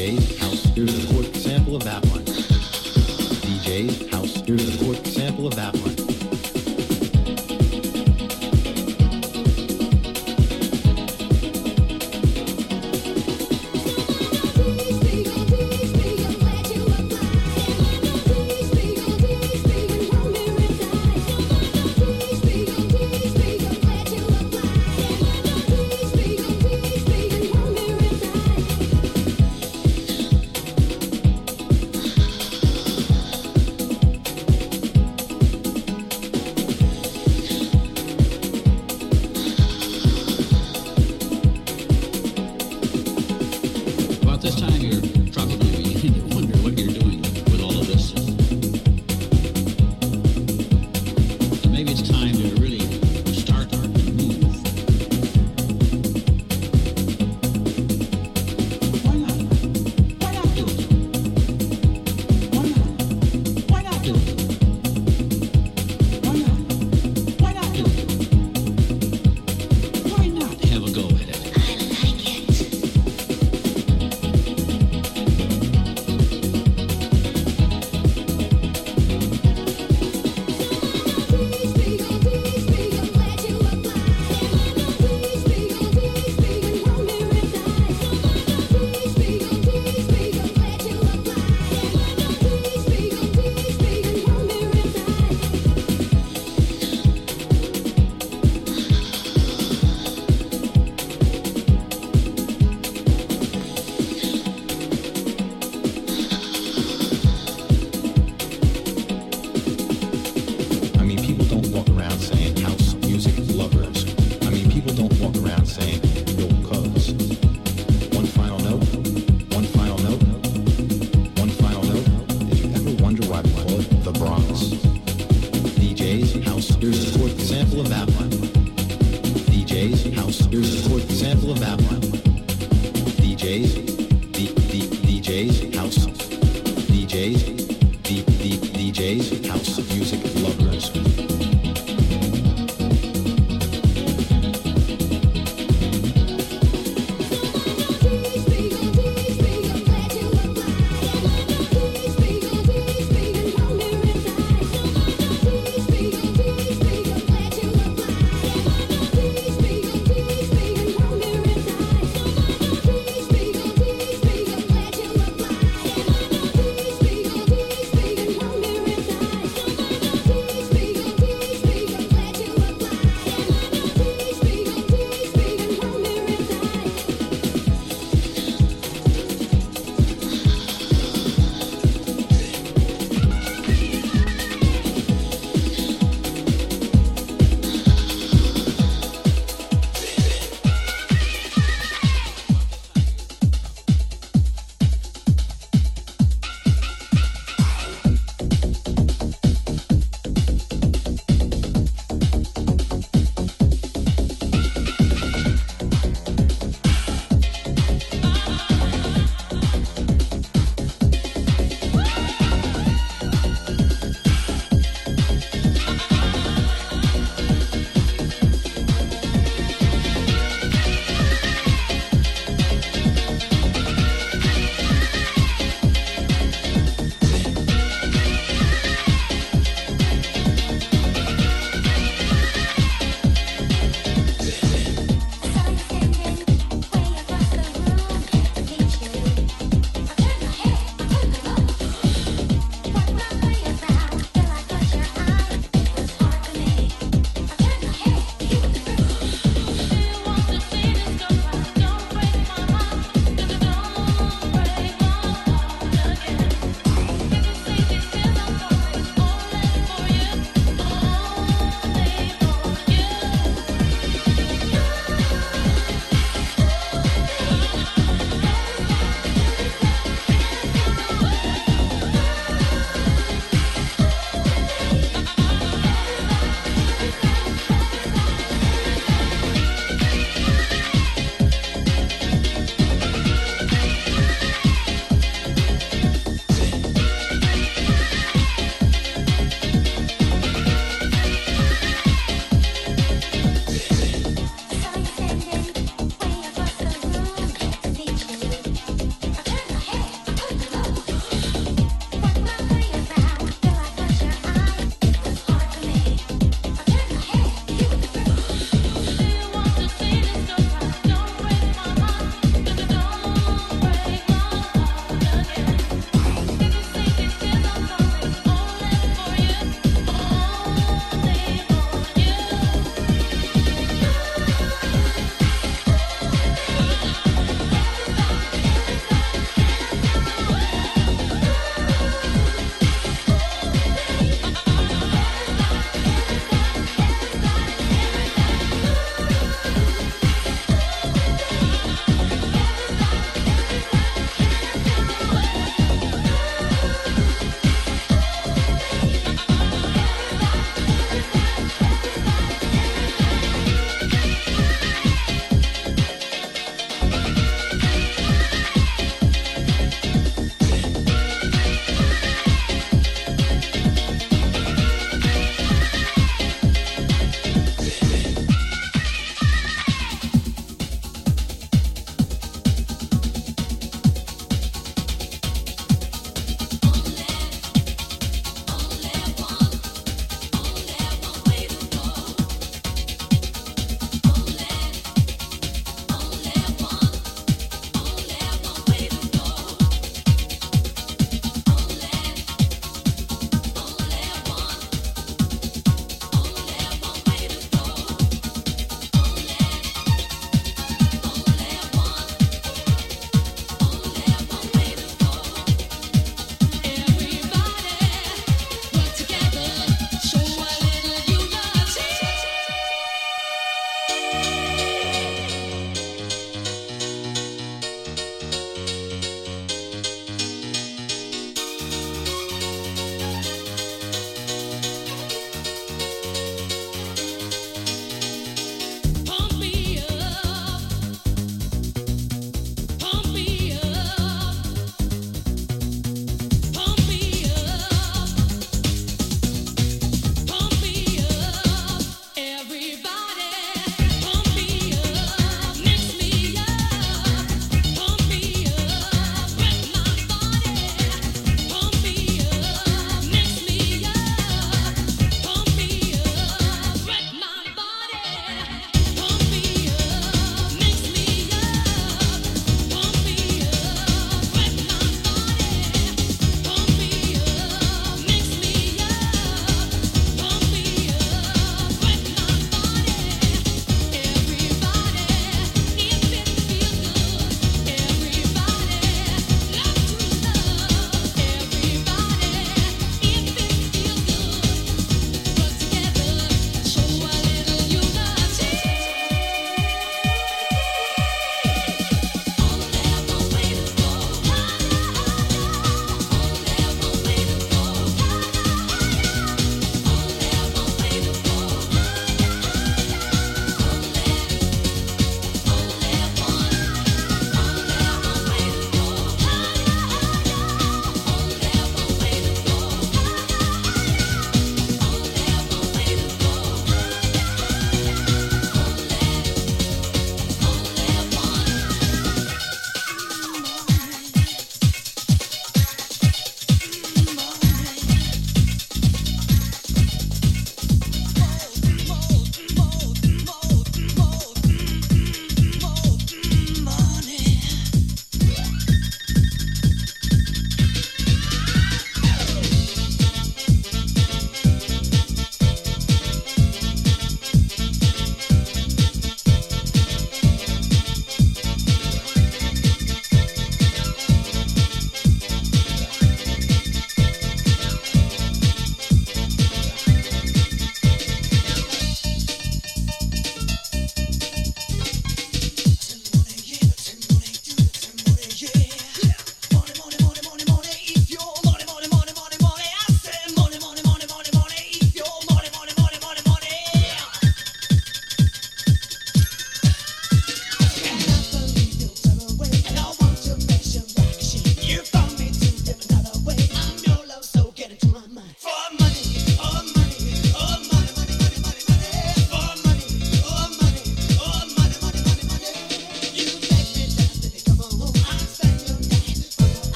today. Here's a quick sample of that one. all about